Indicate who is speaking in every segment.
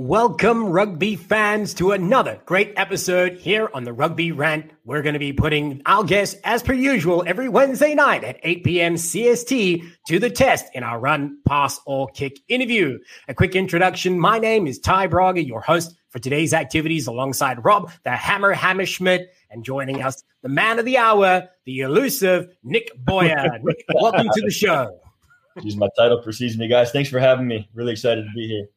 Speaker 1: Welcome, rugby fans, to another great episode here on the Rugby Rant. We're going to be putting our guests, as per usual, every Wednesday night at 8 p.m. CST to the test in our run, pass, or kick interview. A quick introduction My name is Ty Braga, your host for today's activities, alongside Rob, the Hammer Hammerschmidt, and joining us, the man of the hour, the elusive Nick Boyer. Nick, welcome to the show.
Speaker 2: Use my title precedes me, guys. Thanks for having me. Really excited to be here.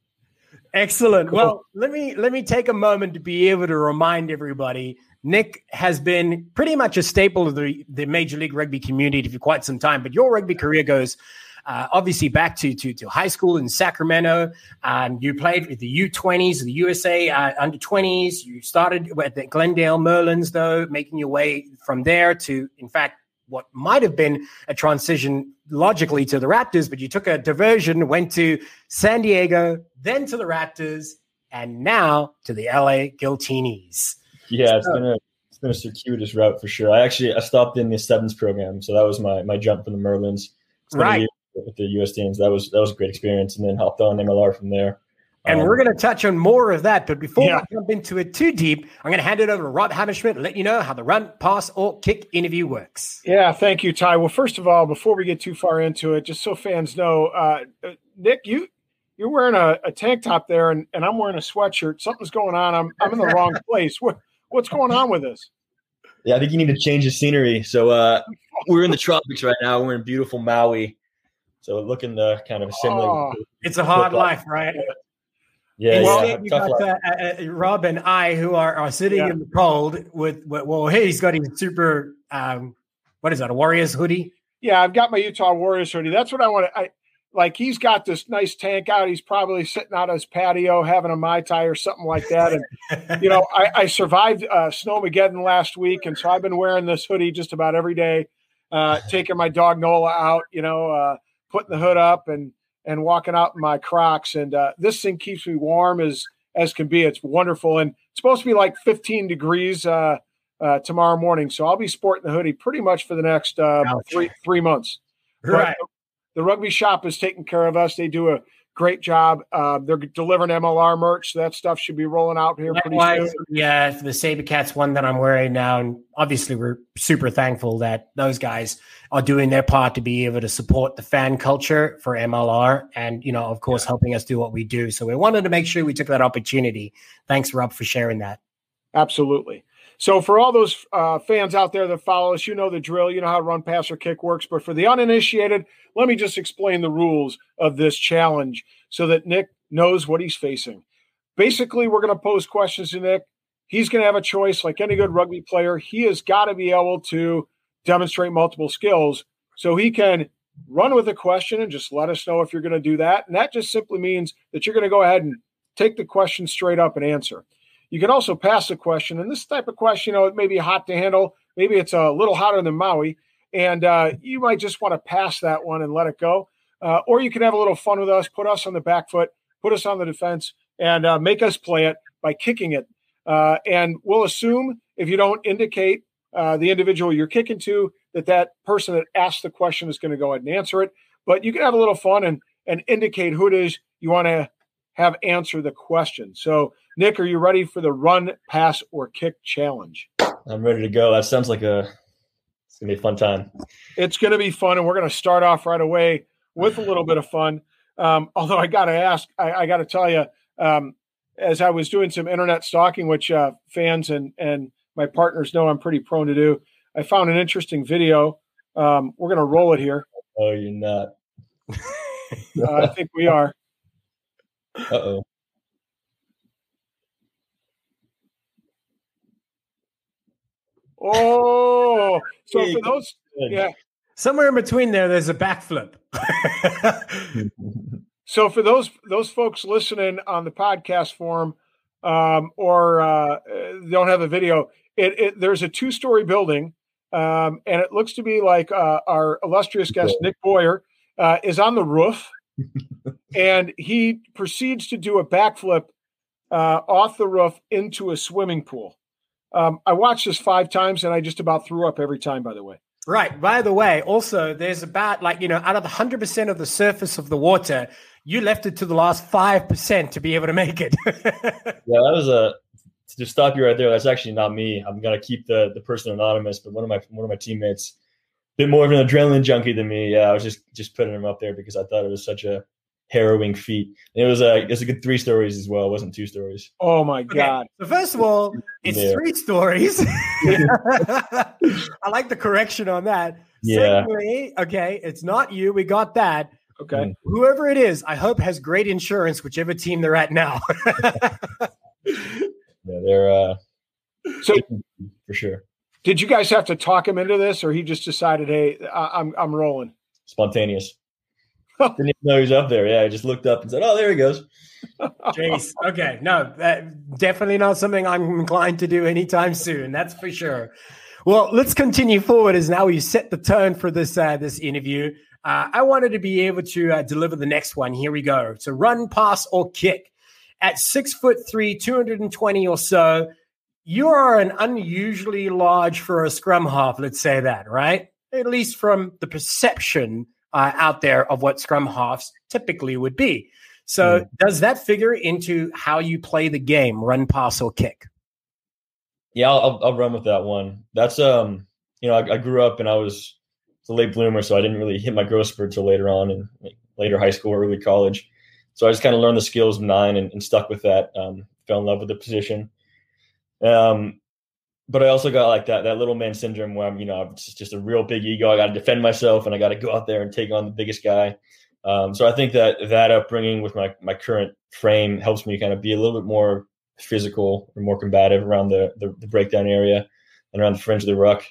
Speaker 1: Excellent. Cool. Well, let me let me take a moment to be able to remind everybody. Nick has been pretty much a staple of the, the Major League Rugby community for quite some time, but your rugby career goes uh, obviously back to, to, to high school in Sacramento. Um, you played with the U20s, the USA uh, under 20s. You started at the Glendale Merlins, though, making your way from there to, in fact, what might have been a transition logically to the Raptors, but you took a diversion, went to San Diego, then to the Raptors, and now to the LA Giltinis.
Speaker 2: Yeah, it's so, been a it's been a circuitous route for sure. I actually I stopped in the sevens program, so that was my my jump from the Merlins.
Speaker 1: Right.
Speaker 2: With the US teams, that was that was a great experience, and then hopped on MLR from there.
Speaker 1: And um, we're going to touch on more of that. But before yeah. we jump into it too deep, I'm going to hand it over to Rob Hammerschmidt and let you know how the run, pass, or kick interview works.
Speaker 3: Yeah, thank you, Ty. Well, first of all, before we get too far into it, just so fans know, uh, Nick, you you're wearing a, a, tank top there, and, and I'm wearing a sweatshirt. Something's going on. I'm I'm in the wrong place. What what's going on with this?
Speaker 2: Yeah, I think you need to change the scenery. So uh, we're in the tropics right now. We're in beautiful Maui. So looking to kind of assimilate. Oh,
Speaker 1: it's a hard life, right?
Speaker 2: Yeah,
Speaker 1: well, yeah. you got uh, uh, Rob and I who are, are sitting yeah. in the cold with, well, hey, he's got his super, um, what is that, a Warriors hoodie?
Speaker 3: Yeah, I've got my Utah Warriors hoodie. That's what I want to. I like. He's got this nice tank out. He's probably sitting out his patio having a mai tai or something like that. And you know, I, I survived uh, snowmageddon last week, and so I've been wearing this hoodie just about every day. Uh, taking my dog Nola out, you know, uh, putting the hood up and and walking out in my Crocs. And uh, this thing keeps me warm as as can be. It's wonderful, and it's supposed to be like 15 degrees uh, uh, tomorrow morning. So I'll be sporting the hoodie pretty much for the next uh, three three months.
Speaker 1: Right.
Speaker 3: But the rugby shop is taking care of us. They do a great job. Uh, they're delivering MLR merch, so that stuff should be rolling out here pretty soon.
Speaker 1: Yeah, the Sabercats one that I'm wearing now, and obviously we're super thankful that those guys are doing their part to be able to support the fan culture for MLR, and you know, of course, yeah. helping us do what we do. So we wanted to make sure we took that opportunity. Thanks, Rob, for sharing that.
Speaker 3: Absolutely. So for all those uh, fans out there that follow us, you know the drill. You know how run, pass, or kick works. But for the uninitiated, let me just explain the rules of this challenge so that Nick knows what he's facing. Basically, we're going to pose questions to Nick. He's going to have a choice, like any good rugby player. He has got to be able to demonstrate multiple skills so he can run with a question and just let us know if you're going to do that. And that just simply means that you're going to go ahead and take the question straight up and answer. You can also pass a question, and this type of question, you know, it may be hot to handle. Maybe it's a little hotter than Maui, and uh, you might just want to pass that one and let it go. Uh, or you can have a little fun with us, put us on the back foot, put us on the defense, and uh, make us play it by kicking it. Uh, and we'll assume if you don't indicate uh, the individual you're kicking to, that that person that asked the question is going to go ahead and answer it. But you can have a little fun and and indicate who it is you want to have answer the question. So Nick, are you ready for the run, pass, or kick challenge?
Speaker 2: I'm ready to go. That sounds like a it's gonna be a fun time.
Speaker 3: It's gonna be fun, and we're gonna start off right away with a little bit of fun. Um, although I gotta ask, I, I gotta tell you, um, as I was doing some internet stalking, which uh, fans and and my partners know I'm pretty prone to do, I found an interesting video. Um, we're gonna roll it here.
Speaker 2: Oh, you're not.
Speaker 3: uh, I think we are.
Speaker 2: Uh oh.
Speaker 3: Oh, so for those, yeah.
Speaker 1: Somewhere in between there, there's a backflip.
Speaker 3: so for those those folks listening on the podcast form, um, or uh, don't have a video, it, it there's a two story building, um, and it looks to be like uh, our illustrious guest Nick Boyer uh, is on the roof, and he proceeds to do a backflip uh, off the roof into a swimming pool. Um, I watched this five times and I just about threw up every time. By the way,
Speaker 1: Right. By the way, also there's about like you know out of the hundred percent of the surface of the water, you left it to the last five percent to be able to make it.
Speaker 2: yeah, that was a to stop you right there. That's actually not me. I'm gonna keep the the person anonymous, but one of my one of my teammates, a bit more of an adrenaline junkie than me. Yeah, I was just just putting him up there because I thought it was such a harrowing feat. it was a it's a good three stories as well. It wasn't two stories.
Speaker 3: Oh my god!
Speaker 1: So first of all, it's yeah. three stories. I like the correction on that.
Speaker 2: Yeah.
Speaker 1: Secondly, okay, it's not you. We got that.
Speaker 3: Okay. Mm.
Speaker 1: Whoever it is, I hope has great insurance, whichever team they're at now.
Speaker 2: yeah, they're uh
Speaker 3: so
Speaker 2: for sure.
Speaker 3: Did you guys have to talk him into this, or he just decided, "Hey, I'm I'm rolling"?
Speaker 2: Spontaneous. Didn't even know he was up there. Yeah, I just looked up and said, "Oh, there he goes."
Speaker 1: Jeez. Okay. No, definitely not something I'm inclined to do anytime soon. That's for sure. Well, let's continue forward as now we set the tone for this uh, this interview. Uh, I wanted to be able to uh, deliver the next one. Here we go. So run, pass, or kick. At six foot three, 220 or so, you are an unusually large for a scrum half. Let's say that, right? At least from the perception uh, out there of what scrum halves typically would be. So, mm. does that figure into how you play the game, run, pass, or kick?
Speaker 2: Yeah, I'll, I'll run with that one. That's um, you know, I, I grew up and I was a late bloomer, so I didn't really hit my growth spurt till later on in like, later high school or early college. So I just kind of learned the skills of nine and, and stuck with that. Um, fell in love with the position. Um, but I also got like that that little man syndrome where I'm, you know, it's just a real big ego. I got to defend myself and I got to go out there and take on the biggest guy. Um, so I think that that upbringing with my my current frame helps me kind of be a little bit more physical or more combative around the the, the breakdown area and around the fringe of the ruck.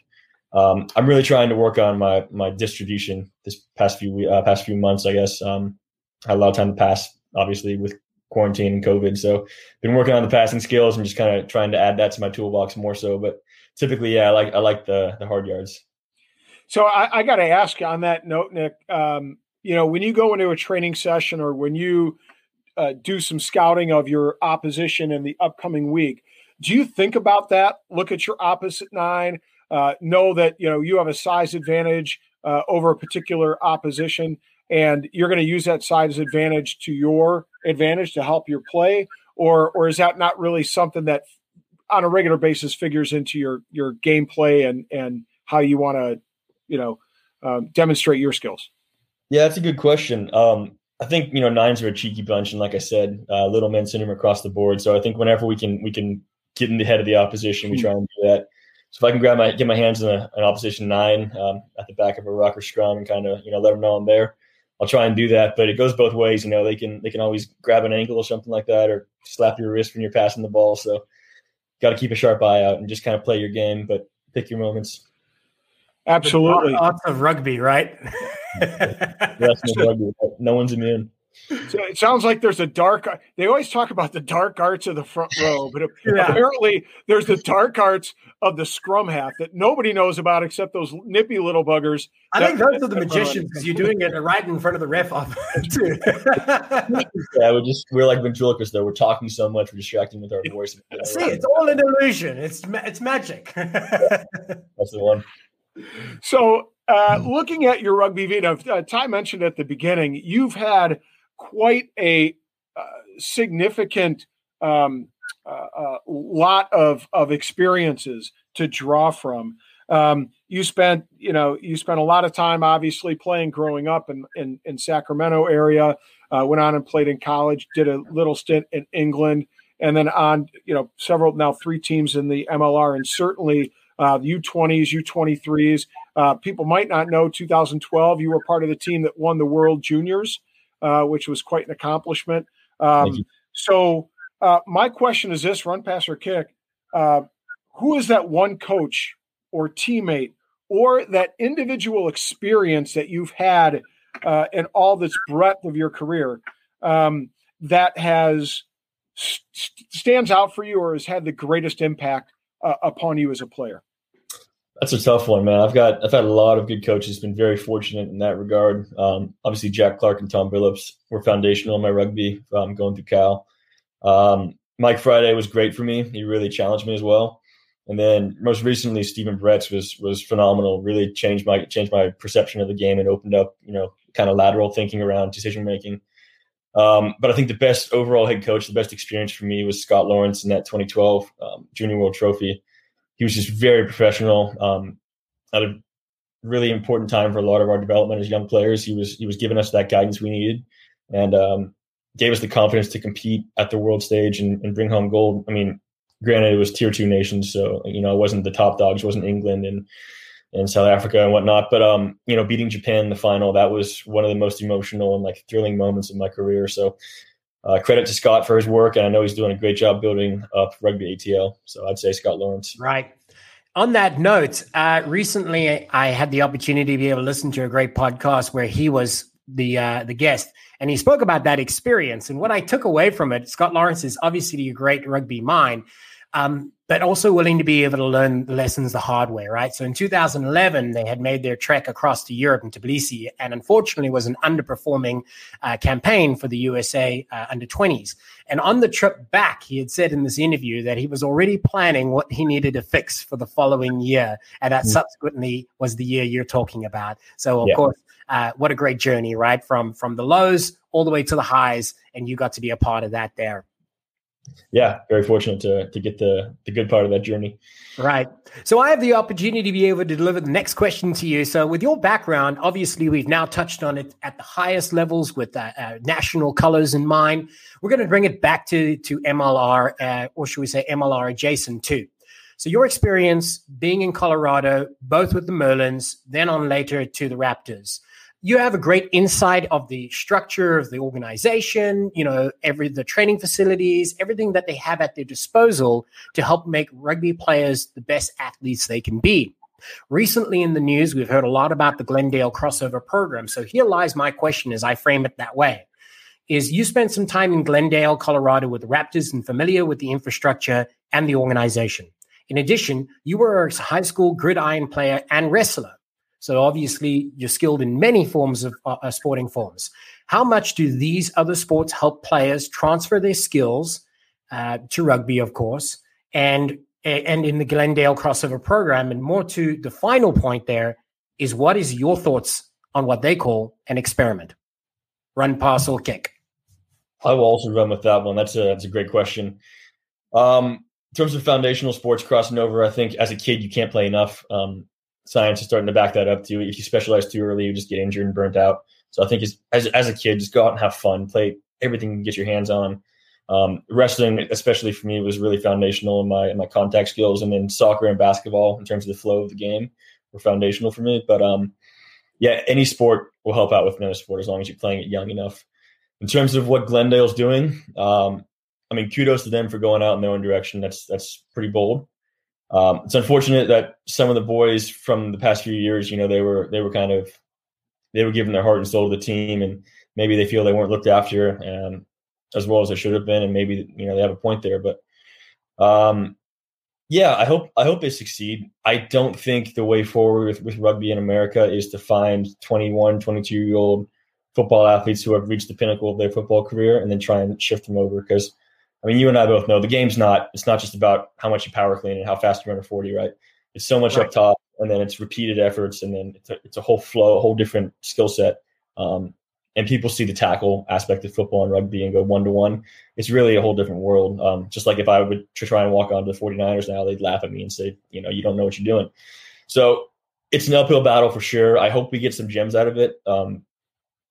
Speaker 2: Um, I'm really trying to work on my my distribution this past few uh, past few months. I guess um, had a lot of time to pass, obviously with quarantine and COVID. So been working on the passing skills and just kind of trying to add that to my toolbox more so. But typically, yeah, I like I like the the hard yards.
Speaker 3: So I, I got to ask on that note, Nick. Um, you know, when you go into a training session or when you uh, do some scouting of your opposition in the upcoming week, do you think about that? Look at your opposite nine. Uh, know that you know you have a size advantage uh, over a particular opposition, and you're going to use that size advantage to your advantage to help your play, or or is that not really something that on a regular basis figures into your your gameplay and and how you want to you know um, demonstrate your skills?
Speaker 2: Yeah, that's a good question. Um, I think you know nines are a cheeky bunch, and like I said, uh, little man syndrome across the board. So I think whenever we can we can get in the head of the opposition, we try and do that. So if I can grab my get my hands in a, an opposition nine um, at the back of a ruck or scrum and kind of you know let them know I'm there, I'll try and do that. But it goes both ways. You know, they can they can always grab an ankle or something like that, or slap your wrist when you're passing the ball. So got to keep a sharp eye out and just kind of play your game, but pick your moments.
Speaker 3: Absolutely,
Speaker 1: lots of rugby, right?
Speaker 2: rugby, no one's immune.
Speaker 3: So it sounds like there's a dark. They always talk about the dark arts of the front row, but yeah. apparently there's the dark arts of the scrum half that nobody knows about except those nippy little buggers.
Speaker 1: I think those are the magicians because you're doing it right in front of the ref. Off
Speaker 2: yeah, we're just we're like ventriloquists though. We're talking so much, we're distracting with our voice.
Speaker 1: See, it's all an illusion. It's it's magic.
Speaker 2: yeah, that's the one.
Speaker 3: So, uh, looking at your rugby video, uh, Ty mentioned at the beginning, you've had quite a uh, significant um, uh, uh, lot of of experiences to draw from. Um, you spent, you know, you spent a lot of time obviously playing growing up in in, in Sacramento area. Uh, went on and played in college. Did a little stint in England, and then on, you know, several now three teams in the MLR, and certainly uh, U20s, U23s. Uh, people might not know 2012, you were part of the team that won the World Juniors uh, which was quite an accomplishment. Um, so, uh, my question is this run, pass, or kick. Uh, who is that one coach or teammate or that individual experience that you've had uh, in all this breadth of your career um, that has st- stands out for you or has had the greatest impact uh, upon you as a player?
Speaker 2: That's a tough one, man. I've got I've had a lot of good coaches. Been very fortunate in that regard. Um, obviously, Jack Clark and Tom Billups were foundational in my rugby um, going through Cal. Um, Mike Friday was great for me. He really challenged me as well. And then most recently, Stephen Bretz was was phenomenal. Really changed my changed my perception of the game and opened up, you know, kind of lateral thinking around decision making. Um, but I think the best overall head coach, the best experience for me was Scott Lawrence in that 2012 um, Junior World Trophy. He was just very professional. Um, at a really important time for a lot of our development as young players. He was he was giving us that guidance we needed, and um, gave us the confidence to compete at the world stage and, and, bring home gold. I mean, granted, it was tier two nations, so you know it wasn't the top dogs, wasn't England and and South Africa and whatnot. But um, you know, beating Japan in the final that was one of the most emotional and like thrilling moments of my career. So. Uh, credit to Scott for his work, and I know he's doing a great job building up rugby ATL. So I'd say Scott Lawrence.
Speaker 1: Right. On that note, uh, recently I had the opportunity to be able to listen to a great podcast where he was the uh, the guest, and he spoke about that experience. And what I took away from it, Scott Lawrence is obviously a great rugby mind, um, but also willing to be able to learn the lessons the hard way, right? So in 2011, they had made their trek across to Europe and Tbilisi, and unfortunately was an underperforming uh, campaign for the USA uh, under 20s. And on the trip back, he had said in this interview that he was already planning what he needed to fix for the following year, and that mm. subsequently was the year you're talking about. So of yeah. course, uh, what a great journey, right? From from the lows all the way to the highs, and you got to be a part of that there
Speaker 2: yeah, very fortunate to to get the the good part of that journey.
Speaker 1: Right. So I have the opportunity to be able to deliver the next question to you. So with your background, obviously we've now touched on it at the highest levels with uh, uh, national colors in mind. We're going to bring it back to to MLR, uh, or should we say MLR adjacent too. So your experience being in Colorado, both with the Merlins, then on later to the Raptors you have a great insight of the structure of the organization, you know, every the training facilities, everything that they have at their disposal to help make rugby players the best athletes they can be. Recently in the news, we've heard a lot about the Glendale crossover program. So here lies my question as I frame it that way. Is you spent some time in Glendale, Colorado with the Raptors and familiar with the infrastructure and the organization. In addition, you were a high school gridiron player and wrestler. So obviously, you're skilled in many forms of uh, uh, sporting forms. How much do these other sports help players transfer their skills uh, to rugby, of course, and and in the Glendale crossover program? And more to the final point, there is what is your thoughts on what they call an experiment? Run, pass, or kick.
Speaker 2: I will also run with that one. That's a that's a great question. Um, in terms of foundational sports crossing over, I think as a kid you can't play enough. Um, science is starting to back that up too. If you specialize too early, you just get injured and burnt out. So I think as as, a kid, just go out and have fun, play everything you can get your hands on. Um, wrestling, especially for me, was really foundational in my in my contact skills, and then soccer and basketball in terms of the flow of the game were foundational for me. But um, yeah, any sport will help out with another sport as long as you're playing it young enough. In terms of what Glendale's doing, um, I mean, kudos to them for going out in their own direction. That's that's pretty bold. Um, it's unfortunate that some of the boys from the past few years, you know, they were they were kind of they were giving their heart and soul to the team, and maybe they feel they weren't looked after um, as well as they should have been, and maybe you know they have a point there. But um, yeah, I hope I hope they succeed. I don't think the way forward with, with rugby in America is to find 21, 22 year old football athletes who have reached the pinnacle of their football career and then try and shift them over because I mean, you and I both know the game's not. It's not just about how much you power clean and how fast you run a forty, right? It's so much right. up top, and then it's repeated efforts, and then it's a, it's a whole flow, a whole different skill set. Um, and people see the tackle aspect of football and rugby and go one to one. It's really a whole different world. Um, just like if I would try and walk onto the 49ers now, they'd laugh at me and say, you know, you don't know what you're doing. So it's an uphill battle for sure. I hope we get some gems out of it. Um,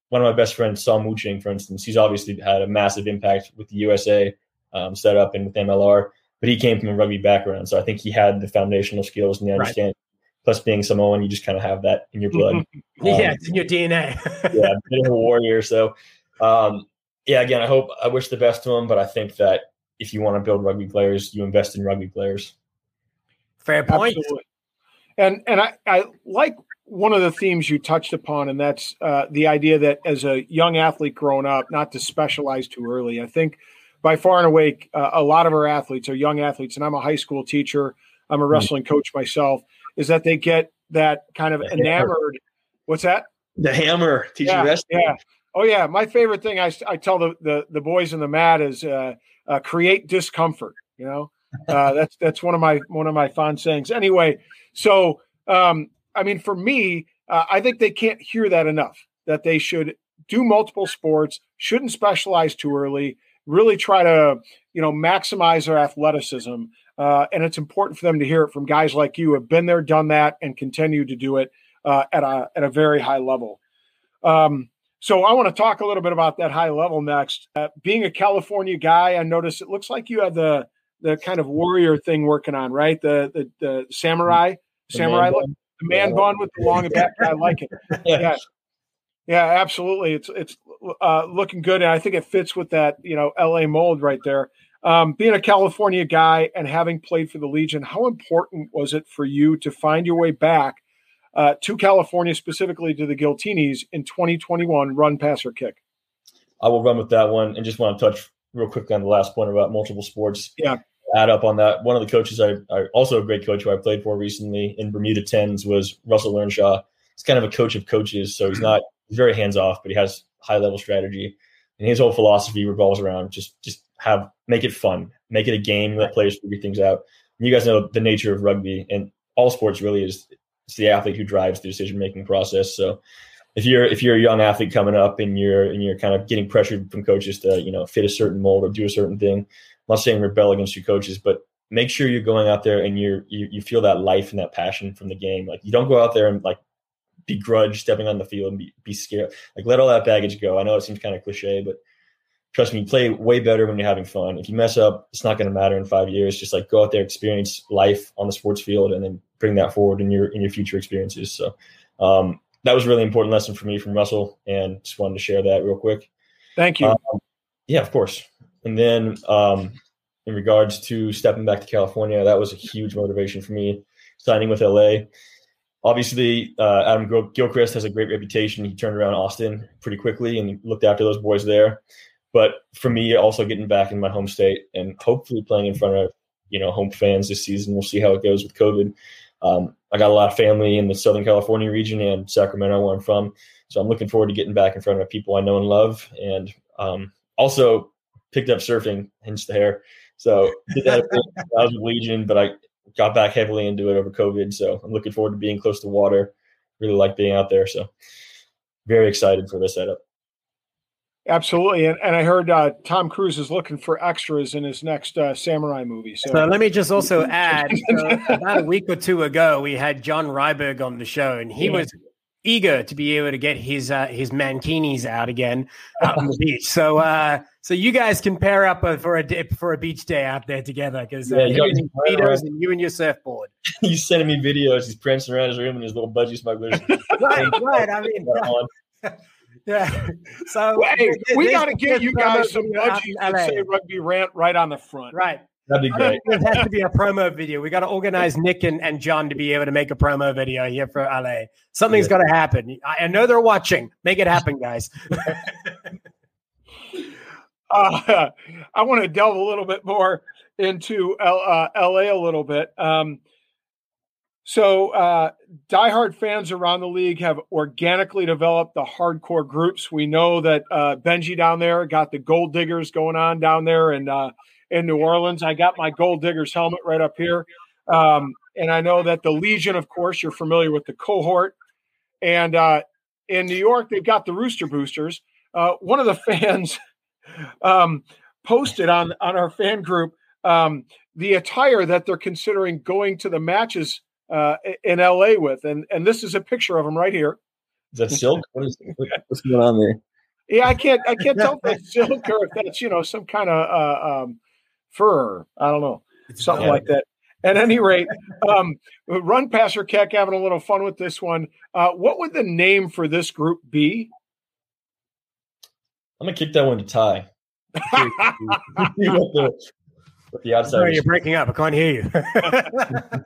Speaker 2: one of my best friends, Psalm Wooching, for instance, he's obviously had a massive impact with the USA um, set up and with MLR, but he came from a rugby background, so I think he had the foundational skills and the understanding. Right. Plus, being Samoan, you just kind of have that in your blood.
Speaker 1: yeah, um, it's in your DNA.
Speaker 2: yeah, bit of a warrior. So, um, yeah, again, I hope I wish the best to him, but I think that if you want to build rugby players, you invest in rugby players.
Speaker 1: Fair point.
Speaker 3: Absolutely. And and I, I like one of the themes you touched upon, and that's uh, the idea that as a young athlete growing up, not to specialize too early. I think by far and away, uh, a lot of our athletes are young athletes, and I'm a high school teacher. I'm a mm-hmm. wrestling coach myself. Is that they get that kind of enamored? What's that?
Speaker 2: The hammer teaching
Speaker 3: yeah,
Speaker 2: wrestling.
Speaker 3: Yeah. Oh yeah. My favorite thing I, I tell the, the, the boys in the mat is uh, uh, create discomfort. You know, Uh, that's that's one of my one of my fond sayings. Anyway, so um, I mean, for me, uh, I think they can't hear that enough. That they should do multiple sports, shouldn't specialize too early. Really try to you know maximize their athleticism, uh, and it's important for them to hear it from guys like you who have been there, done that, and continue to do it uh, at a at a very high level. Um, so I want to talk a little bit about that high level next. Uh, being a California guy, I noticed it looks like you have the the kind of warrior thing working on, right? The the, the samurai the samurai man the man yeah. bun with the long back. I like it. Yeah. Yeah, absolutely. It's it's uh, looking good, and I think it fits with that you know LA mold right there. Um, being a California guy and having played for the Legion, how important was it for you to find your way back uh, to California, specifically to the Giltinis in 2021 run, pass, or kick?
Speaker 2: I will run with that one and just want to touch real quickly on the last point about multiple sports.
Speaker 3: Yeah.
Speaker 2: Add up on that. One of the coaches I, I also a great coach who I played for recently in Bermuda Tens was Russell Earnshaw. He's kind of a coach of coaches, so he's not he's very hands off, but he has high level strategy, and his whole philosophy revolves around just just have make it fun, make it a game, let players figure things out. And you guys know the nature of rugby and all sports really is it's the athlete who drives the decision making process. So if you're if you're a young athlete coming up and you're and you're kind of getting pressured from coaches to you know fit a certain mold or do a certain thing, I'm not saying rebel against your coaches, but make sure you're going out there and you're you, you feel that life and that passion from the game. Like you don't go out there and like begrudge stepping on the field and be, be scared. Like let all that baggage go. I know it seems kind of cliche, but trust me, you play way better when you're having fun. If you mess up, it's not going to matter in five years. Just like go out there, experience life on the sports field, and then bring that forward in your in your future experiences. So um, that was a really important lesson for me from Russell, and just wanted to share that real quick.
Speaker 3: Thank you. Um,
Speaker 2: yeah, of course. And then um, in regards to stepping back to California, that was a huge motivation for me. Signing with LA. Obviously, uh, Adam Gilchrist has a great reputation. He turned around Austin pretty quickly and looked after those boys there. But for me, also getting back in my home state and hopefully playing in front of you know home fans this season. We'll see how it goes with COVID. Um, I got a lot of family in the Southern California region and Sacramento, where I'm from. So I'm looking forward to getting back in front of people I know and love. And um, also picked up surfing, hence the hair. So did that I was with Legion, but I got back heavily into it over COVID. So I'm looking forward to being close to water. Really like being out there. So very excited for this setup.
Speaker 3: Absolutely, and, and I heard uh, Tom Cruise is looking for extras in his next uh, samurai movie. So.
Speaker 1: so. let me just also add, so about a week or two ago, we had John Ryberg on the show, and he yeah. was eager to be able to get his uh, his mankinis out again out on the beach. So uh, so you guys can pair up uh, for a dip for a beach day out there together because uh, yeah, you and you and your surfboard.
Speaker 2: He's sending me videos. He's prancing around his room in his little budgie smugglers.
Speaker 1: right, right. I mean. Yeah. So
Speaker 3: hey, we got to get you guys some budgies and say rugby rant right on the front.
Speaker 1: Right.
Speaker 2: That'd be great.
Speaker 1: It has to be a promo video. We got to organize Nick and, and John to be able to make a promo video here for LA. Something's yeah. got to happen. I, I, know they're watching. Make it happen, guys.
Speaker 3: uh, I want to delve a little bit more into L, uh, LA a little bit. Um, so, uh, diehard fans around the league have organically developed the hardcore groups. We know that uh, Benji down there got the Gold Diggers going on down there and uh, in New Orleans. I got my Gold Diggers helmet right up here, um, and I know that the Legion, of course, you're familiar with the cohort, and uh, in New York they've got the Rooster Boosters. Uh, one of the fans um, posted on on our fan group um, the attire that they're considering going to the matches uh, in LA with, and and this is a picture of him right here.
Speaker 2: that silk? What is what's going on there?
Speaker 3: Yeah, I can't I can't tell if that's silk or if that's you know some kind of uh, um, fur. I don't know, it's something bad. like that. At any rate, um, run passer Keck having a little fun with this one. Uh, what would the name for this group be?
Speaker 2: I'm gonna kick that one to Ty.
Speaker 1: But the outside. Sorry, you're breaking up. I can't hear you. uh,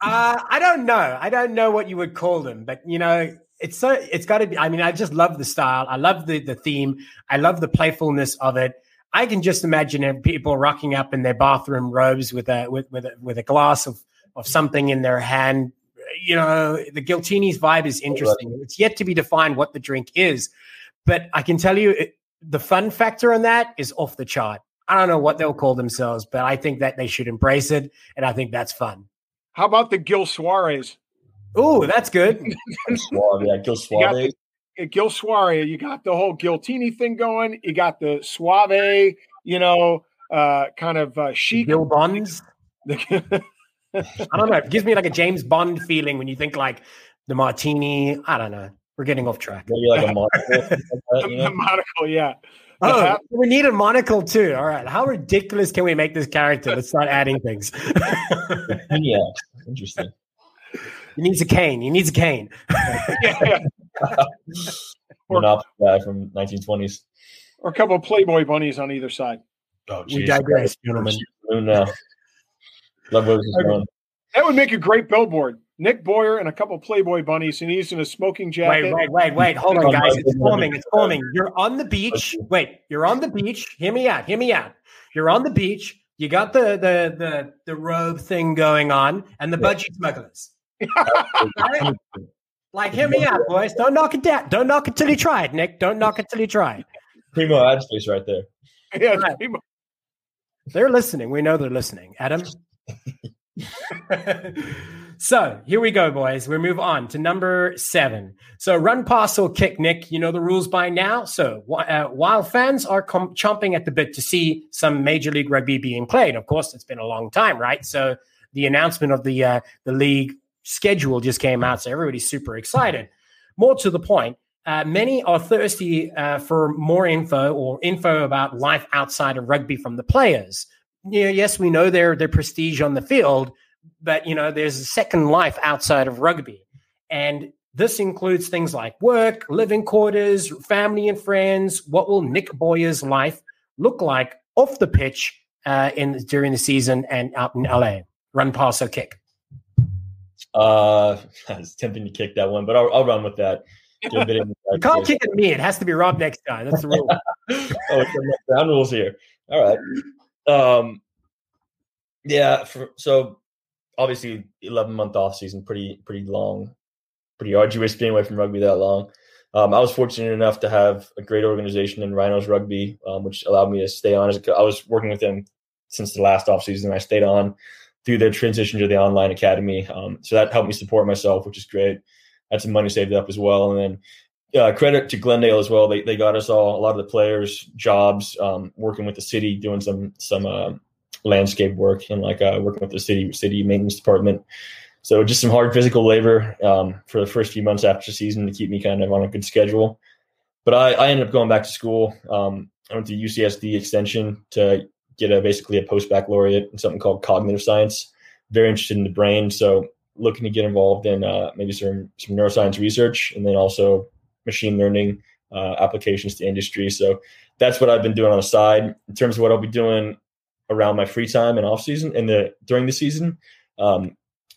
Speaker 1: I don't know. I don't know what you would call them, but you know, it's so it's got to be. I mean, I just love the style. I love the the theme. I love the playfulness of it. I can just imagine people rocking up in their bathroom robes with a with with a, with a glass of of something in their hand. You know, the Giltinis vibe is interesting. It's yet to be defined what the drink is, but I can tell you it, the fun factor on that is off the chart. I don't know what they'll call themselves, but I think that they should embrace it, and I think that's fun.
Speaker 3: How about the Gil Suarez?
Speaker 1: Oh, that's good.
Speaker 2: Suave, yeah, Gil Suave.
Speaker 3: The, Gil Suarez, you got the whole Giltini thing going. You got the Suave, you know, uh, kind of uh, chic.
Speaker 1: Gil Bonds. I don't know. It gives me like a James Bond feeling when you think like the martini. I don't know. We're getting off track.
Speaker 2: Maybe like a monocle. like that, you know?
Speaker 3: the monocle, yeah.
Speaker 1: Oh,
Speaker 3: hat.
Speaker 1: we need a monocle too. All right. How ridiculous can we make this character? Let's start adding things.
Speaker 2: Yeah, interesting.
Speaker 1: he needs a cane. He needs a cane.
Speaker 3: yeah.
Speaker 2: Monopoly guy from 1920s.
Speaker 3: Or a couple of Playboy bunnies on either side.
Speaker 2: Oh,
Speaker 1: we digress, gentlemen.
Speaker 2: No. Love where this going.
Speaker 3: That would make a great billboard. Nick Boyer and a couple of Playboy bunnies, and he's in a smoking jacket.
Speaker 1: Wait, wait, wait, wait. Hold on, guys. It's forming. It's forming. You're on the beach. Wait, you're on the beach. Hear me out. Hear me out. You're on the beach. You got the the the the robe thing going on, and the
Speaker 2: Yeah.
Speaker 1: budgie smugglers. Right? Like, hear me out, boys. Don't knock it down. Don't knock it till you try it, Nick. Don't knock it till you try it.
Speaker 2: Primo ad space right there.
Speaker 3: Yeah,
Speaker 1: Right. They're listening. We know they're listening. Adam. so here we go, boys. We move on to number seven. So run, pass, or kick, Nick. You know the rules by now. So uh, while fans are com- chomping at the bit to see some Major League Rugby being played, of course, it's been a long time, right? So the announcement of the uh, the league schedule just came out, so everybody's super excited. More to the point, uh, many are thirsty uh, for more info or info about life outside of rugby from the players. You know, yes, we know their their prestige on the field, but you know, there's a second life outside of rugby, and this includes things like work, living quarters, family and friends. What will Nick Boyer's life look like off the pitch uh, in during the season and out in LA? Run, pass, or kick.
Speaker 2: Uh, I was tempting to kick that one, but I'll, I'll run with that. Bit of
Speaker 1: You can't kick at me. It has to be Rob next time. That's the rule.
Speaker 2: oh, it's the ground rules here. All right. Um, yeah. For, so obviously, eleven month off season, pretty pretty long, pretty arduous being away from rugby that long. Um, I was fortunate enough to have a great organization in Rhinos Rugby, um, which allowed me to stay on. As a, I was working with them since the last off season. I stayed on through their transition to the online academy, um, so that helped me support myself, which is great. Had some money saved up as well, and then uh, credit to Glendale as well. They they got us all a lot of the players jobs, um, working with the city, doing some some uh, landscape work and like uh, working with the city city maintenance department. So just some hard physical labor um, for the first few months after the season to keep me kind of on a good schedule. But I, I ended up going back to school. Um, I went to UCSD Extension to get a basically a post baccalaureate in something called cognitive science. Very interested in the brain, so looking to get involved in uh, maybe some some neuroscience research and then also machine learning uh, applications to industry. So that's what I've been doing on the side in terms of what I'll be doing around my free time and off season and the during the season. Um,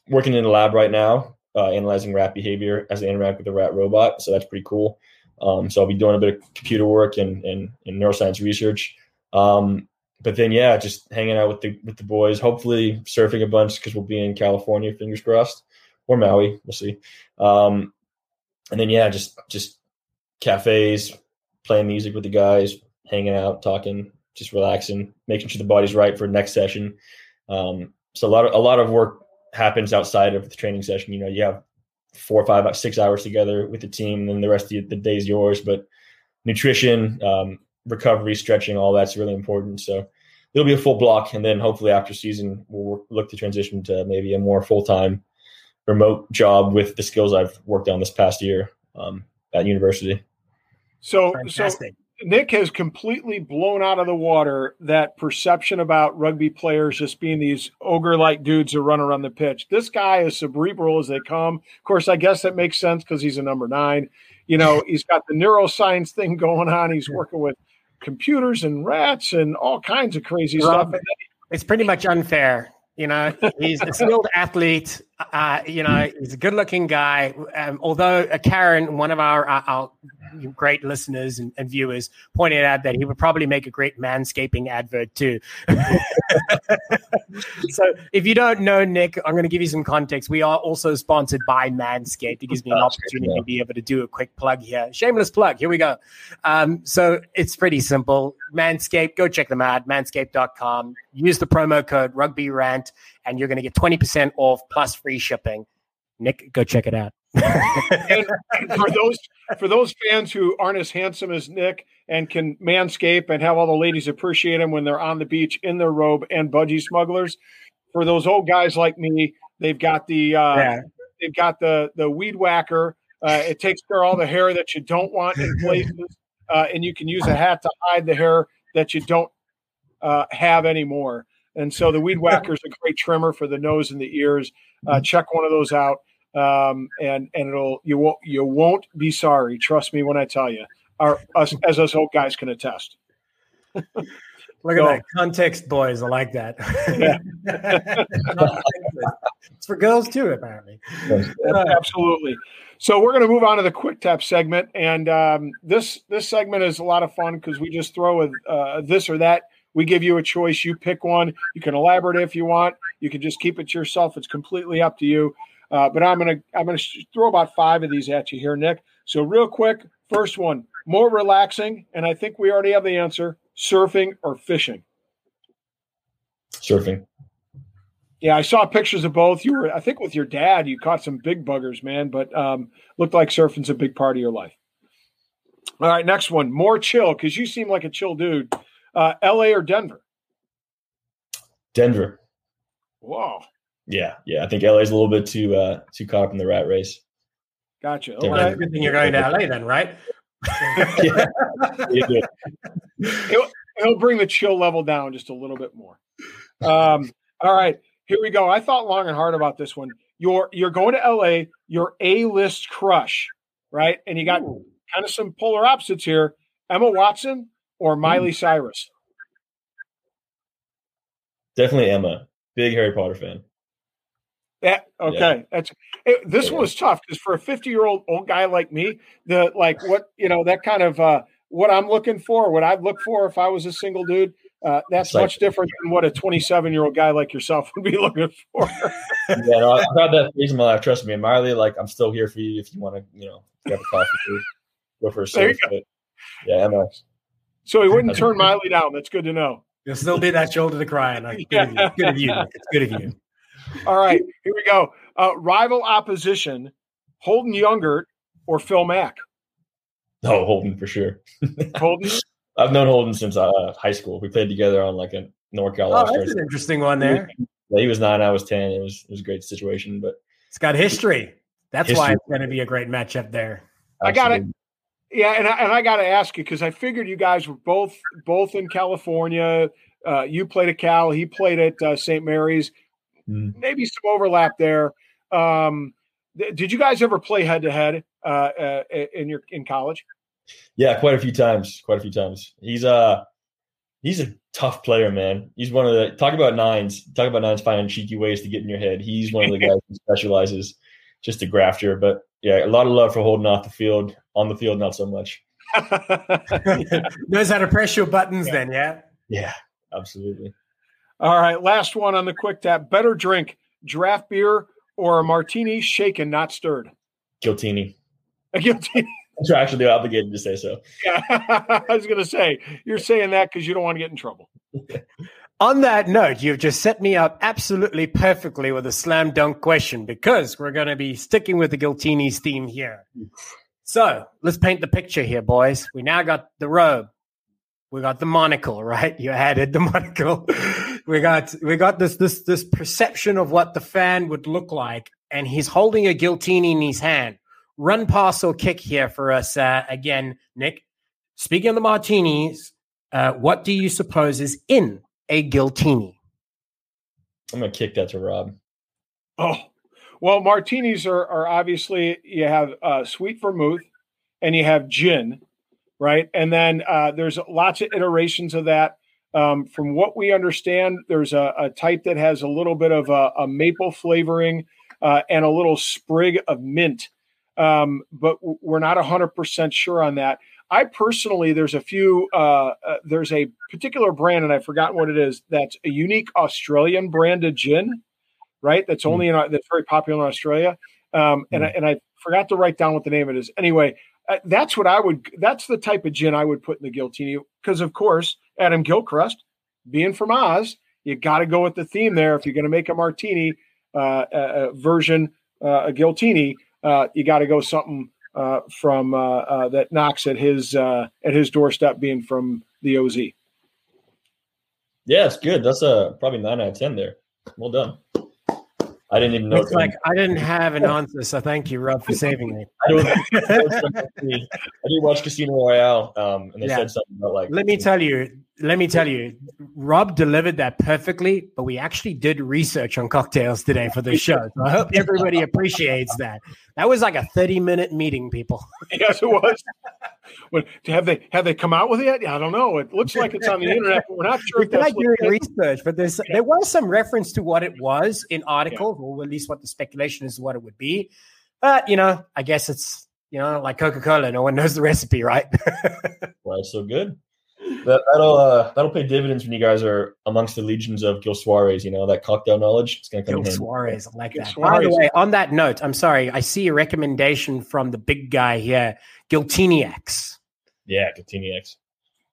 Speaker 2: working in the lab right now, uh, analyzing rat behavior as they interact with the rat robot. So that's pretty cool. Um, so I'll be doing a bit of computer work and, and, and neuroscience research. Um, but then, yeah, just hanging out with the with the boys. Hopefully, surfing a bunch because we'll be in California. Fingers crossed, or Maui. We'll see. Um, and then, yeah, just just cafes, playing music with the guys, hanging out, talking, just relaxing, making sure the body's right for next session. Um, so a lot of a lot of work happens outside of the training session. You know, you have four, five, six hours together with the team, and then the rest of the, the day is yours. But nutrition, um, recovery, stretching, all that's really important. So it'll be a full block, and then hopefully after season, we'll work, look to transition to maybe a more full time remote job with the skills I've worked on this past year um, at university.
Speaker 3: So, so Nick has completely blown out of the water that perception about rugby players just being these ogre like dudes who run around the pitch. This guy is cerebral as they come. Of course, I guess that makes sense because he's a number nine. You know, he's got the neuroscience thing going on. He's working with computers and rats and all kinds of crazy
Speaker 1: Rob,
Speaker 3: stuff.
Speaker 1: It's pretty much unfair. You know, he's a skilled athlete. Uh, you know, he's a good-looking guy. Um, although uh, Karen, one of our, uh, our great listeners and, and, viewers pointed out that he would probably make a great manscaping advert too. so if you don't know Nick, I'm going to give you some context. We are also sponsored by Manscaped. It gives me an opportunity to be able to do a quick plug here. Shameless plug. Here we go. Um, so it's pretty simple. Manscaped, go check them out. Manscaped.com. Use the promo code Rugby Rant, and you're going to get 20% off plus free shipping. Nick, go check it out.
Speaker 3: and, and for those for those fans who aren't as handsome as Nick and can manscape and have all the ladies appreciate him when they're on the beach in their robe and budgie smugglers, for those old guys like me, they've got the uh, yeah. they've got the the weed whacker. Uh, it takes care of all the hair that you don't want in places, uh, and you can use a hat to hide the hair that you don't uh, have anymore. And so the weed whacker is a great trimmer for the nose and the ears. Uh, check one of those out, um, and and it'll you won't you won't be sorry. Trust me when I tell you. Our us as us old guys can attest.
Speaker 1: Look so, at that context, boys. I like that. it's for girls too, apparently.
Speaker 3: Absolutely. So we're going to move on to the quick tap segment, and um, this this segment is a lot of fun because we just throw a uh, this or that we give you a choice. You pick one. You can elaborate if you want. You can just keep it to yourself. It's completely up to you. Uh, but I'm gonna I'm gonna throw about five of these at you here, Nick. So real quick, first one, more relaxing, and I think we already have the answer: surfing or fishing.
Speaker 2: Surfing.
Speaker 3: Yeah, I saw pictures of both. You were, I think, with your dad. You caught some big buggers, man. But um, looked like surfing's a big part of your life. All right, next one, more chill because you seem like a chill dude. Uh, LA or Denver?
Speaker 2: Denver.
Speaker 3: Wow.
Speaker 2: Yeah, yeah. I think LA is a little bit too uh, too caught up in the rat race.
Speaker 3: Gotcha.
Speaker 1: Well, that's a good thing you're going to LA then, right? yeah.
Speaker 3: He'll, he'll bring the chill level down just a little bit more. Um, all right, here we go. I thought long and hard about this one. You're you're going to LA, your A list crush, right? And you got Ooh. kind of some polar opposites here. Emma Watson or hmm. Miley. Cyrus?
Speaker 2: Definitely Emma. Big Harry Potter fan.
Speaker 3: Yeah. Okay. Yeah. That's it, this yeah. one was tough because for a 50 year old old guy like me, the like what you know that kind of uh, what I'm looking for, what I'd look for if I was a single dude. Uh, that's like, much different than what a 27 year old guy like yourself would be looking for.
Speaker 2: yeah, no, I've had that phase in my life. Trust me, Miley. Like, I'm still here for you if you want to, you know, grab a coffee, go for a surf. yeah, Emma.
Speaker 3: So he wouldn't turn Miley down. That's good to know.
Speaker 1: You'll still be that shoulder to cry on. Good, yeah. of you. good of you. It's good of you.
Speaker 3: All right, here we go. Uh, rival opposition: Holden Youngert or Phil Mack.
Speaker 2: No, Holden for sure.
Speaker 3: Holden.
Speaker 2: I've known Holden since uh, high school. We played together on like a NorCal.
Speaker 1: Oh, that's an interesting one there.
Speaker 2: Yeah, he was nine, I was ten. It was it was a great situation, but
Speaker 1: it's got history. That's history. why it's going to be a great matchup there.
Speaker 3: Absolutely. I got it. Yeah, and I, and I got to ask you because I figured you guys were both both in California. Uh, you played at Cal, he played at uh, St. Mary's. Mm. Maybe some overlap there. Um, th- did you guys ever play head to head in your in college?
Speaker 2: Yeah, quite a few times. Quite a few times. He's uh he's a tough player, man. He's one of the talk about nines. Talk about nines finding cheeky ways to get in your head. He's one of the guys who specializes just a grafter. But yeah, a lot of love for Holden off the field. On the field, not so much.
Speaker 1: Knows how to press your buttons, yeah. then, yeah.
Speaker 2: Yeah, absolutely.
Speaker 3: All right, last one on the quick tap. Better drink, draft beer or a martini shaken, not stirred?
Speaker 2: Giltini.
Speaker 3: A Giltini.
Speaker 2: You're actually obligated to say so.
Speaker 3: Yeah, I was going to say you're saying that because you don't want to get in trouble.
Speaker 1: On that note, you've just set me up absolutely perfectly with a slam dunk question because we're going to be sticking with the Giltini's theme here. So let's paint the picture here, boys. We now got the robe. We got the monocle, right? You added the monocle. we got we got this this this perception of what the fan would look like, and he's holding a Giltini in his hand. Run, pass, or kick here for us uh, again, Nick. Speaking of the martinis, uh, what do you suppose is in a Giltini?
Speaker 2: I'm gonna kick that to Rob.
Speaker 3: Oh, well, martinis are, are obviously you have uh, sweet vermouth and you have gin, right? And then uh, there's lots of iterations of that. Um, from what we understand, there's a, a, type that has a little bit of a, a maple flavoring uh, and a little sprig of mint. Um, but we're not 100% sure on that. I personally, there's a few, uh, uh, there's a particular brand, and I've forgotten what it is, that's a unique Australian branded gin, right? That's hmm. only in, that's very popular in Australia. Um, and. I, and I forgot to write down what the name of it is. Anyway, uh, that's what I would, that's the type of gin I would put in the Giltini. Because, of course, Adam Gilchrist, being from Oz, you got to go with the theme there. If you're going to make a martini uh, a version, uh, a Giltini, uh, you got to go something uh, from uh, uh, that knocks at his at his doorstep, being from the OZ.
Speaker 2: Yeah, it's good. That's a probably nine out of ten there. Well done. I didn't even know.
Speaker 1: It's like I didn't have an answer, so thank you, Rob, for saving me.
Speaker 2: I, don't, I did watch Casino Royale, um, and they yeah. said something about like.
Speaker 1: Let me tell you, let me tell you, Rob delivered that perfectly, but we actually did research on cocktails today for the show. So I hope everybody appreciates that. That was like a 30 minute meeting, people.
Speaker 3: yes, it was. Well, have they have they come out with it? I don't know. It looks like it's on the internet, but we're not sure.
Speaker 1: We like doing research, but there's yeah. there was some reference to what it was in articles, yeah. or at least what the speculation is what it would be. But you know, I guess it's you know like Coca Cola. No one knows the recipe, right?
Speaker 2: well, so good that, will uh, that'll pay dividends when you guys are amongst the legions of Gil Suarez. You know that cocktail knowledge. It's going to come.
Speaker 1: Gil Suarez, I like Gil that. Suarez. By the way, on that note, I'm sorry. I see a recommendation from the big guy here, Giltiniacs.
Speaker 2: Yeah, Giltiniacs.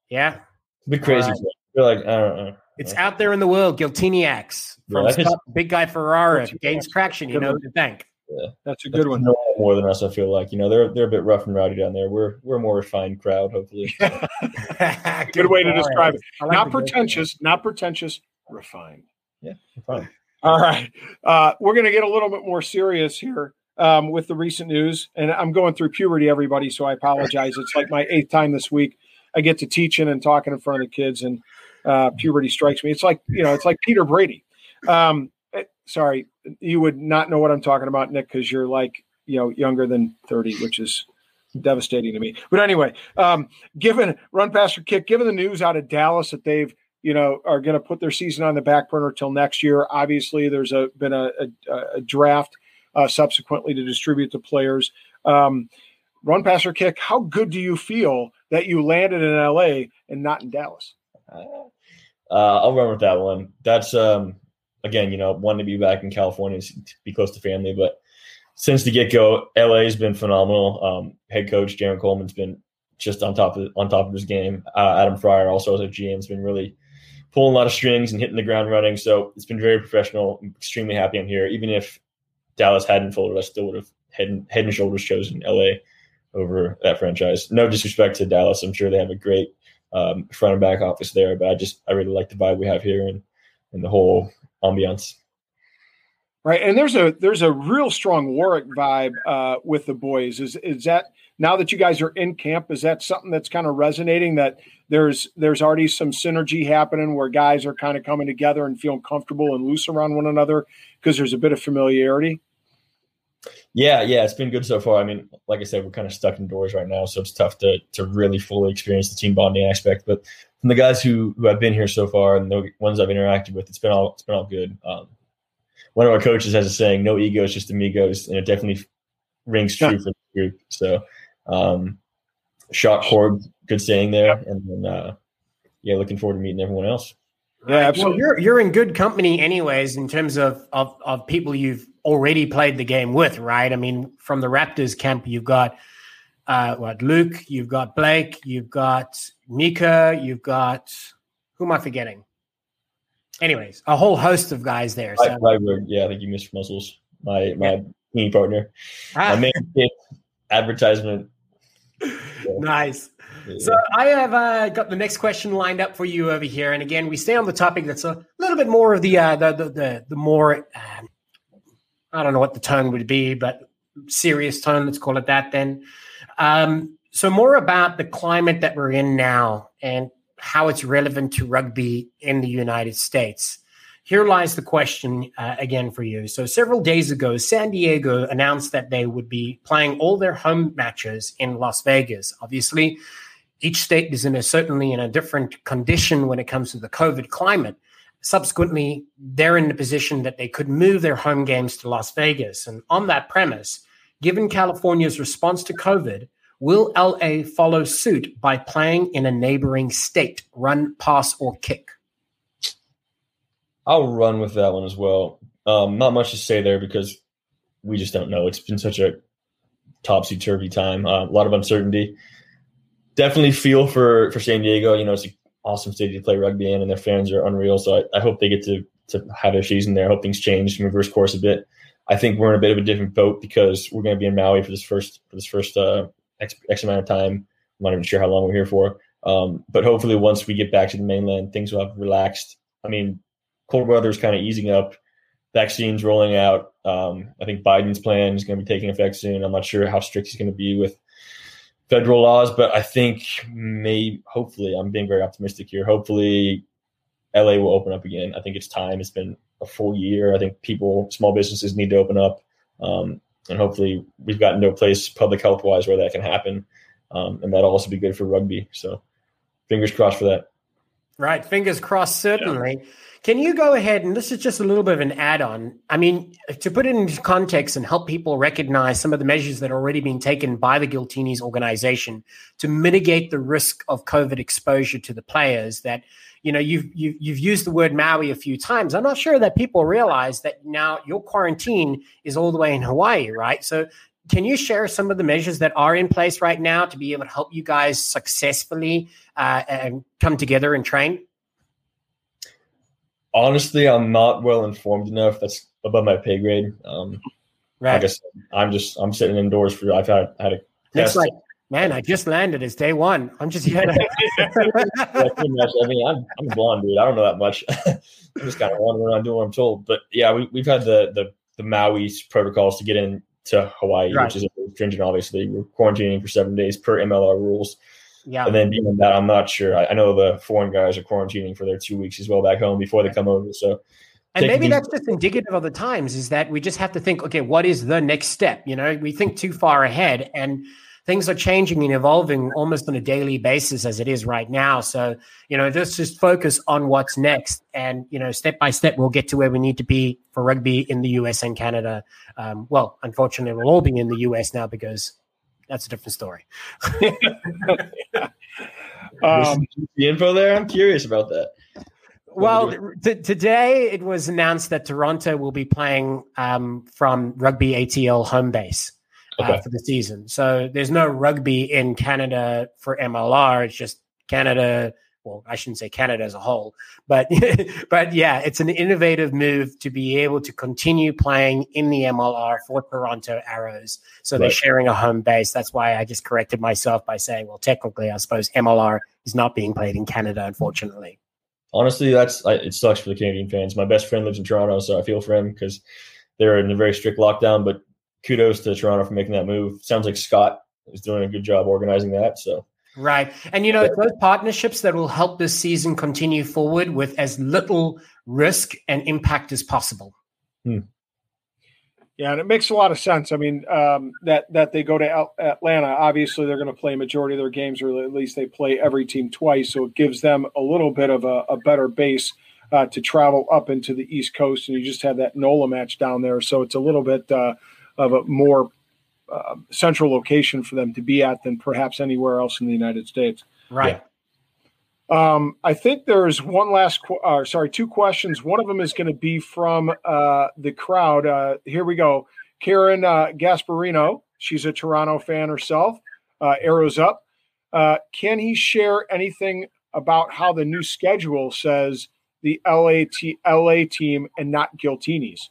Speaker 1: Yeah,
Speaker 2: it's a bit crazy. Right. You're like, I don't know.
Speaker 1: It's out there in the world, Giltiniacs from yeah, Big Guy Ferrara gains traction. You know the bank.
Speaker 3: Yeah, that's a good one.
Speaker 2: more than us, I feel like. You know, they're they're a bit rough and rowdy down there. We're we're a more refined crowd, hopefully.
Speaker 3: good, good way to describe it. Like not pretentious, not pretentious, refined.
Speaker 2: Yeah, refined.
Speaker 3: All right, uh, we're going to get a little bit more serious here um, with the recent news, and I'm going through puberty, everybody. So I apologize. It's like my eighth time this week. I get to teaching and talking in front of the kids, and uh, puberty strikes me. It's like you know, it's like Peter Brady. Um, sorry, you would not know what I'm talking about, Nick, because you're like, you know, younger than 30, which is devastating to me. But anyway, um, given run pass or kick, given the news out of Dallas that they've, you know, are going to put their season on the back burner till next year. Obviously, there's a been a, a, a draft uh, subsequently to distribute to players. Um, run pass or kick. How good do you feel that you landed in LA and not in Dallas?
Speaker 2: Uh, I'll run with that one. That's um, again, you know, wanting to be back in California to be close to family. But since the get go, LA has been phenomenal. Um, head coach Darren Coleman's been just on top of on top of his game. Uh, Adam Freier also as a GM has been really pulling a lot of strings and hitting the ground running. So it's been very professional. I'm extremely happy I'm here. Even if Dallas hadn't folded, I still would have head and, head and shoulders chosen LA over that franchise. No disrespect to Dallas. I'm sure they have a great um, front and back office there, but I just I really like the vibe we have here and and the whole ambiance.
Speaker 3: Right, and there's a there's a real strong Warwick vibe uh, with the boys. Is is that now that you guys are in camp? Is that something that's kind of resonating? That there's there's already some synergy happening where guys are kind of coming together and feeling comfortable and loose around one another because there's a bit of familiarity.
Speaker 2: Yeah, yeah, it's been good so far. I mean, like I said, we're kind of stuck indoors right now, so it's tough to to really fully experience the team bonding aspect. But from the guys who who have been here so far and the ones I've interacted with, it's been all it's been all good. Um, one of our coaches has a saying, "No egos, just amigos," and it definitely rings true yeah. for the group. So, um, shot chord, good saying there, and then uh, yeah, looking forward to meeting everyone else.
Speaker 1: Yeah, absolutely. Well, you're you're in good company, anyways, in terms of, of of people you've already played the game with, right? I mean, from the Raptors camp, you've got uh, what Luke, you've got Blake, you've got Mika, you've got who am I forgetting? Anyways, a whole host of guys there.
Speaker 2: So. Yeah, I think you missed Muscles, my my team partner, ah. my main advertisement.
Speaker 1: Yeah. Nice. Yeah. So I have uh, got the next question lined up for you over here, and again, we stay on the topic that's a little bit more of the uh, the, the, the the more uh, I don't know what the tone would be, but serious tone. Let's call it that then. Um, so, more about the climate that we're in now and how it's relevant to rugby in the United States. Here lies the question uh, again for you. So, several days ago, San Diego announced that they would be playing all their home matches in Las Vegas. Obviously, each state is in a certainly in a different condition when it comes to the COVID climate. Subsequently, they're in the position that they could move their home games to Las Vegas. And on that premise, Given California's response to COVID, will LA follow suit by playing in a neighboring state? Run, pass, or kick?
Speaker 2: I'll run with that one as well. Um, not much to say there because we just don't know. It's been such a topsy turvy time, uh, a lot of uncertainty. Definitely feel for for San Diego. You know, it's an awesome city to play rugby in, and their fans are unreal. So I, I hope they get to to have their season there. I hope things change and reverse course a bit. I think we're in a bit of a different boat because we're going to be in Maui for this first for this first uh, X, X amount of time. I'm not even sure how long we're here for. Um, but hopefully, once we get back to the mainland, things will have relaxed. I mean, cold weather is kind of easing up. Vaccines rolling out. Um, I think Biden's plan is going to be taking effect soon. I'm not sure how strict he's going to be with federal laws, but I think maybe, hopefully, I'm being very optimistic here. Hopefully, LA will open up again. I think it's time. It's been a full year. I think people, small businesses need to open up. Um, and hopefully we've gotten to a place public health wise where that can happen. Um, and that'll also be good for rugby. So fingers crossed for that.
Speaker 1: Right. Fingers crossed, certainly. Yeah. Can you go ahead and this is just a little bit of an add on? I mean, to put it into context and help people recognize some of the measures that are already being taken by the Giltinis organization to mitigate the risk of COVID exposure to the players that you know you've, you've you've used the word Maui a few times. I'm not sure that people realize that now your quarantine is all the way in Hawaii, right? So can you share some of the measures that are in place right now to be able to help you guys successfully uh, and come together and train?
Speaker 2: Honestly, I'm not well informed enough. That's above my pay grade. Um, right. Like I said, I'm just I'm sitting indoors for. I've had had a
Speaker 1: test. like Man, I just landed. It's day one. I'm just here. To-
Speaker 2: I mean, I'm, I'm blonde, dude. I don't know that much. I'm just kind of wandering around doing what I'm told. But yeah, we, we've had the, the the Maui protocols to get into Hawaii, right. which is stringent. Obviously, we're quarantining for seven days per MLR rules. Yeah. And then beyond that, I'm not sure. I, I, know the foreign guys are quarantining for their two weeks as well back home before they come over. So,
Speaker 1: and maybe that's just indicative of the times is that we just have to think, okay, what is the next step? You know, we think too far ahead and things are changing and evolving almost on a daily basis as it is right now. So, you know, let's just focus on what's next. And, you know, step by step, we'll get to where we need to be for rugby in the US and Canada. Um, well, unfortunately, we'll all be in the US now because that's a different story.
Speaker 2: um, the info there? I'm curious about that.
Speaker 1: Well, t- today it was announced that Toronto will be playing um, from Rugby ATL home base okay. uh, for the season. So there's no rugby in Canada for MLR. It's just Canada. Well, I shouldn't say Canada as a whole, but but yeah, it's an innovative move to be able to continue playing in the MLR for Toronto Arrows. So right. they're sharing a home base. That's why I just corrected myself by saying, well, technically, I suppose MLR is not being played in Canada, unfortunately.
Speaker 2: Honestly, that's it sucks for the Canadian fans. My best friend lives in Toronto, so I feel for him because they're in a very strict lockdown. But kudos to Toronto for making that move. Sounds like Scott is doing a good job organizing that. So
Speaker 1: right, and you know it's those partnerships that will help this season continue forward with as little risk and impact as possible. Hmm.
Speaker 3: Yeah, and it makes a lot of sense. I mean, um, that that they go to Atlanta. Obviously, they're going to play a majority of their games, or at least they play every team twice. So it gives them a little bit of a, a better base uh, to travel up into the East Coast, and you just have that NOLA match down there. So it's a little bit uh, of a more uh, central location for them to be at than perhaps anywhere else in the United States.
Speaker 1: Right.
Speaker 3: Yeah. Um, I think there's one last, qu- uh, sorry, two questions. One of them is going to be from uh, the crowd. Uh, here we go. Karen uh, Gasparino, she's a Toronto fan herself. Uh, arrows up. can he share anything about how the new schedule says the LA, LA team and not Giltinis?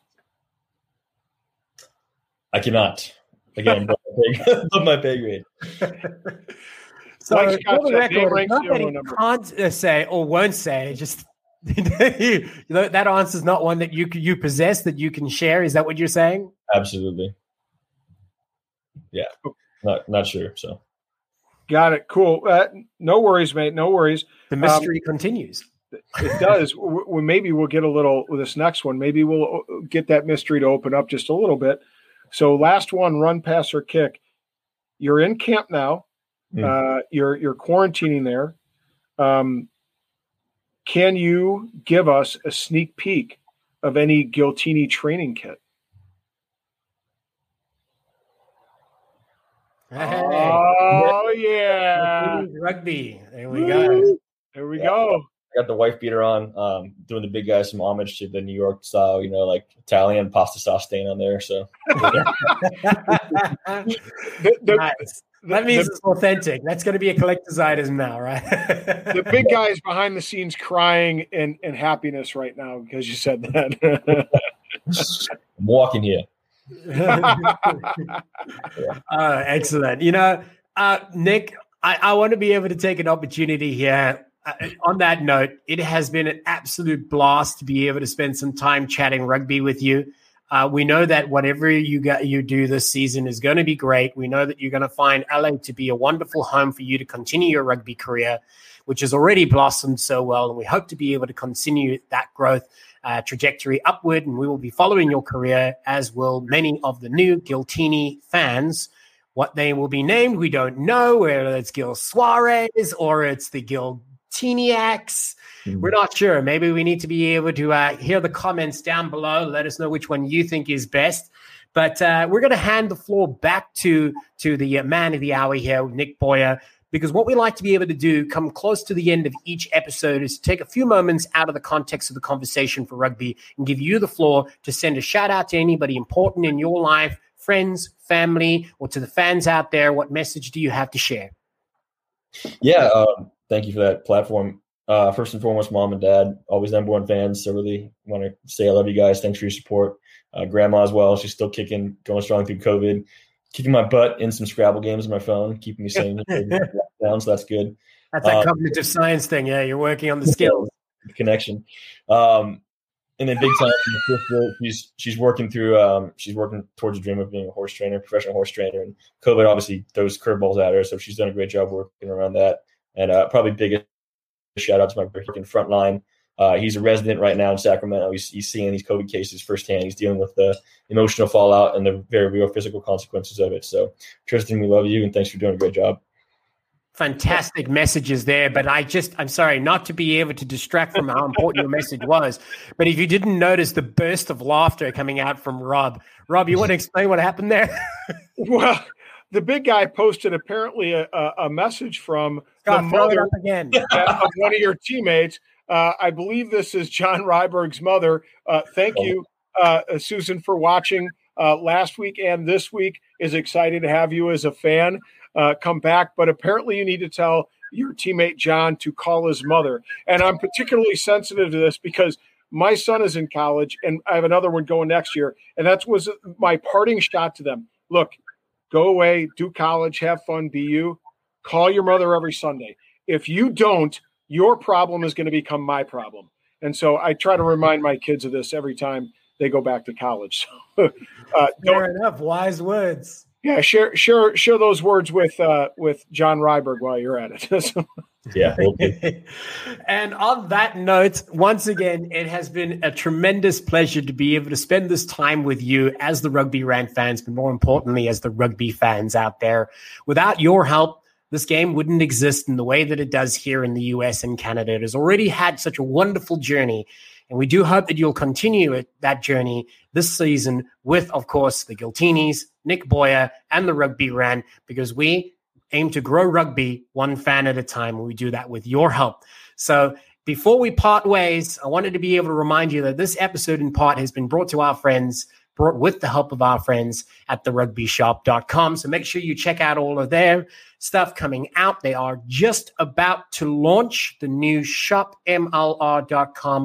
Speaker 2: I cannot. Again, above my pay grade.
Speaker 1: so, for the record, not that he can't uh, say or won't say, just you know, that answer is not one that you you possess that you can share. Is that what you're saying?
Speaker 2: Absolutely. Yeah, not not sure. So,
Speaker 3: got it. Cool. Uh, no worries, mate. No worries.
Speaker 1: The mystery um, continues.
Speaker 3: It does. we, maybe we'll get a little with this next one. Maybe we'll uh, get that mystery to open up just a little bit. So last one, run, pass, or kick. You're in camp now. Mm. Uh, you're you're quarantining there. Um, can you give us a sneak peek of any Giltini training kit? Oh yeah,
Speaker 1: rugby. There we go.
Speaker 3: There we yeah. go.
Speaker 2: I got the wife beater on, um, doing the big guys some homage to the New York style, you know, like Italian pasta sauce stain on there. So
Speaker 1: the, the, nice. That means the, it's authentic. That's going to be a collector's item now, right?
Speaker 3: the big guy is behind the scenes crying in, in happiness right now because you said that.
Speaker 2: I'm walking here.
Speaker 1: uh, excellent. You know, uh, Nick, I, I want to be able to take an opportunity here. Uh, on that note, it has been an absolute blast to be able to spend some time chatting rugby with you. Uh, we know that whatever you got, you do this season is going to be great. We know that you're going to find LA to be a wonderful home for you to continue your rugby career, which has already blossomed so well. And we hope to be able to continue that growth uh, trajectory upward. And we will be following your career, as will many of the new Giltini fans. What they will be named, we don't know, whether it's Gil Suarez or it's the Gil Tiniacs. Mm-hmm. We're not sure. Maybe we need to be able to uh, hear the comments down below. Let us know which one you think is best. But uh, we're going to hand the floor back to to the uh, man of the hour here, Nick Boyer, because what we like to be able to do, come close to the end of each episode, is to take a few moments out of the context of the conversation for rugby and give you the floor to send a shout out to anybody important in your life, friends, family, or to the fans out there. What message do you have to share?
Speaker 2: Yeah, um, thank you for that platform. Uh, first and foremost, mom and dad, always number one fans. So really want to say I love you guys. Thanks for your support. Uh, grandma as well. She's still kicking, going strong through COVID, kicking my butt in some Scrabble games on my phone, keeping me sane down. So that's good.
Speaker 1: That's that um, cognitive science thing. Yeah, you're working on the skills.
Speaker 2: connection. Um, and then big time she's she's working through um, she's working towards a dream of being a horse trainer, professional horse trainer. And COVID obviously throws curveballs at her, so she's done a great job working around that. And uh, probably biggest shout out to my freaking front line. Uh, he's a resident right now in Sacramento. He's, he's seeing these COVID cases firsthand. He's dealing with the emotional fallout and the very real physical consequences of it. So, Tristan, we love you and thanks for doing a great job.
Speaker 1: Fantastic messages there, but I just, I'm sorry, not to be able to distract from how important your message was. But if you didn't notice the burst of laughter coming out from Rob, Rob, you want to explain what happened there?
Speaker 3: well, the big guy posted apparently a, a message from the mother
Speaker 1: again.
Speaker 3: of one of your teammates. Uh, I believe this is John Ryberg's mother. Uh, thank you, uh, Susan, for watching uh, last week and this week. Is excited to have you as a fan uh, come back, but apparently you need to tell your teammate John to call his mother. And I'm particularly sensitive to this because my son is in college, and I have another one going next year, and that was my parting shot to them. Look, go away, do college, have fun, be you. Call your mother every Sunday. If you don't, your problem is going to become my problem. And so I try to remind my kids of this every time they go back to college.
Speaker 1: Uh, Fair enough. Wise words.
Speaker 3: Yeah, share share share those words with uh, with John Ryberg while you're at it.
Speaker 2: yeah.
Speaker 1: and on that note, once again, it has been a tremendous pleasure to be able to spend this time with you as the Rugby Rant fans, but more importantly, as the rugby fans out there. Without your help, this game wouldn't exist in the way that it does here in the US and Canada. It has already had such a wonderful journey. And we do hope that you'll continue it, that journey this season with, of course, the Giltinis, Nick Boyer, and the Rugby Rant, because we aim to grow rugby one fan at a time. And we do that with your help. So before we part ways, I wanted to be able to remind you that this episode in part has been brought to our friends brought with the help of our friends at therugbyshop.com. So make sure you check out all of their stuff coming out. They are just about to launch the new shopmlr.com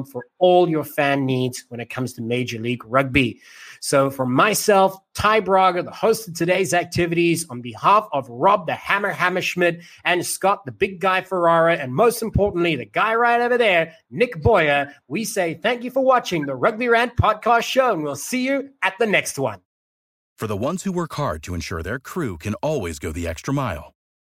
Speaker 1: for all your fan needs when it comes to Major League Rugby. So, for myself, Ty Braga, the host of today's activities, on behalf of Rob the Hammer Hammerschmidt and Scott the Big Guy Ferrara, and most importantly, the guy right over there, Nick Boyer, we say thank you for watching the Rugby Rant podcast show, and we'll see you at the next one.
Speaker 4: For the ones who work hard to ensure their crew can always go the extra mile,